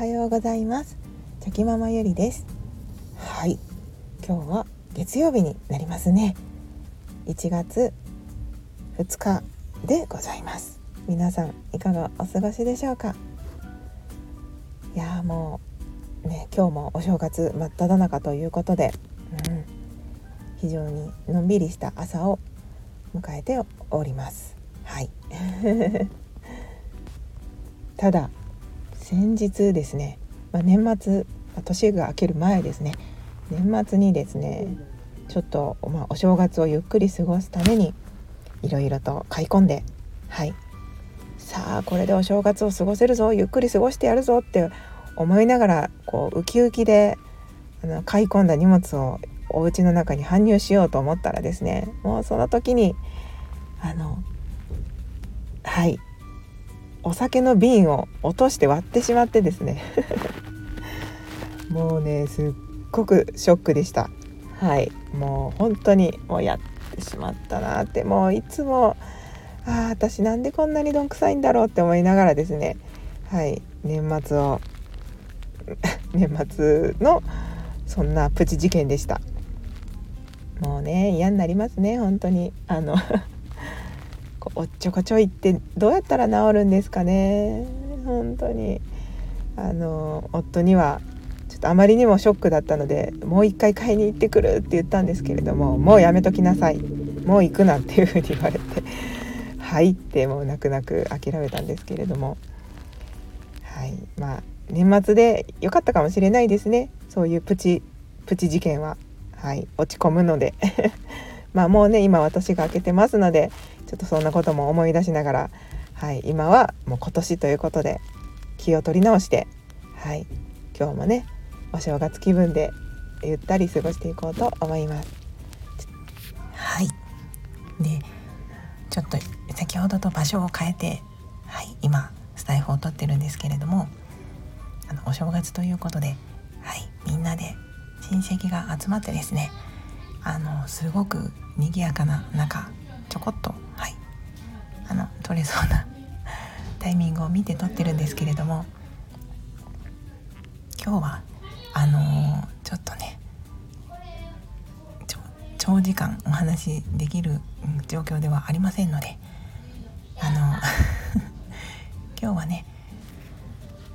はようございます。チョキママゆりです。はい。今日は月曜日になりますね。1月2日でございます。皆さんいかがお過ごしでしょうか？いやもうね今日もお正月真っ只中ということで、うん、非常にのんびりした朝を迎えております。はい。ただ先日ですね、まあ、年末年が明ける前ですね年末にですねちょっと、まあ、お正月をゆっくり過ごすためにいろいろと買い込んではい。さあこれでお正月を過ごせるぞゆっくり過ごしてやるぞって思いながらこうウキウキであの買い込んだ荷物をお家の中に搬入しようと思ったらですねもうその時にあのはい。お酒の瓶を落として割ってしまってですね。もうねすっごくショックでした。はい。もう本当にもうやってしまったなって。もういつもああ私なんでこんなにどんくさいんだろうって思いながらですね。はい。年末を 年末のそんなプチ事件でした。もうね嫌になりますね本当に。あの おっちょこちょいってどうやったら治るんですかね。本当に。あの夫にはちょっとあまりにもショックだったのでもう一回買いに行ってくるって言ったんですけれどももうやめときなさい。もう行くなっていうふうに言われて はいってもう泣く泣く諦めたんですけれども。はい。まあ年末で良かったかもしれないですね。そういうプチプチ事件は。はい。落ち込むので。まあもうね今私が開けてますのでちょっとそんなことも思い出しながら、はい、今はもう今年ということで気を取り直して、はい、今日もねお正月気分でゆったり過ごしていこうと思います。はいでちょっと先ほどと場所を変えて、はい、今スタイフを撮ってるんですけれどもあのお正月ということで、はい、みんなで親戚が集まってですねあのすごく賑やかな中ちょこっとはい。あの撮れそうな タイミングを見て撮ってるんですけれども今日はあのー、ちょっとね長時間お話できる状況ではありませんのであの 今日はね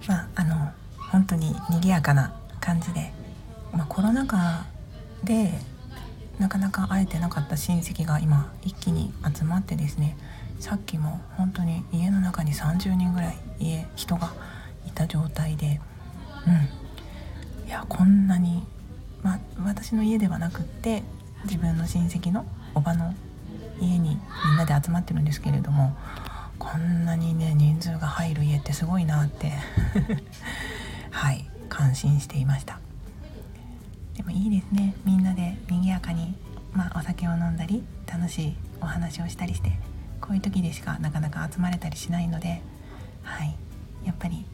まああの本当に賑やかな感じで、まあ、コロナ禍でなかなか会えてなかった親戚が今一気に集まってですねさっきも本当に家の中に30人ぐらい家人がいた状態でうん。いやこんなに、ま、私の家ではなくって自分の親戚のおばの家にみんなで集まってるんですけれどもこんなにね人数が入る家ってすごいなって はい感心していました。でもいいですね。みんなで賑やかに、まあ、お酒を飲んだり楽しいお話をしたりしてこういう時でしかなかなか集まれたりしないので、はい、やっぱり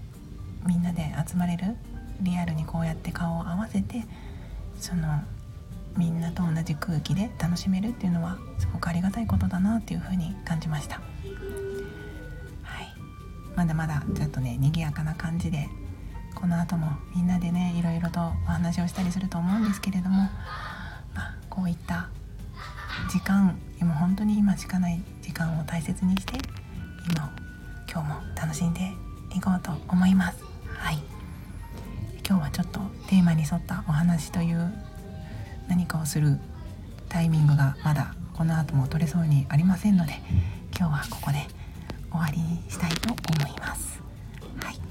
みんなで集まれるリアルにこうやって顔を合わせてそのみんなと同じ空気で楽しめるっていうのはすごくありがたいことだなっていうふうに感じました。はい、まだまだちょっとね賑やかな感じでこの後もみんなでねいろいろとお話をしたりすると思うんですけれども、まあ、こういった時間今本当に今しかない時間を大切にして今今日も楽しんでいこうと思います。はい今日はちょっとテーマに沿ったお話という何かをするタイミングがまだこの後も取れそうにありませんので今日はここで終わりにしたいと思います。はい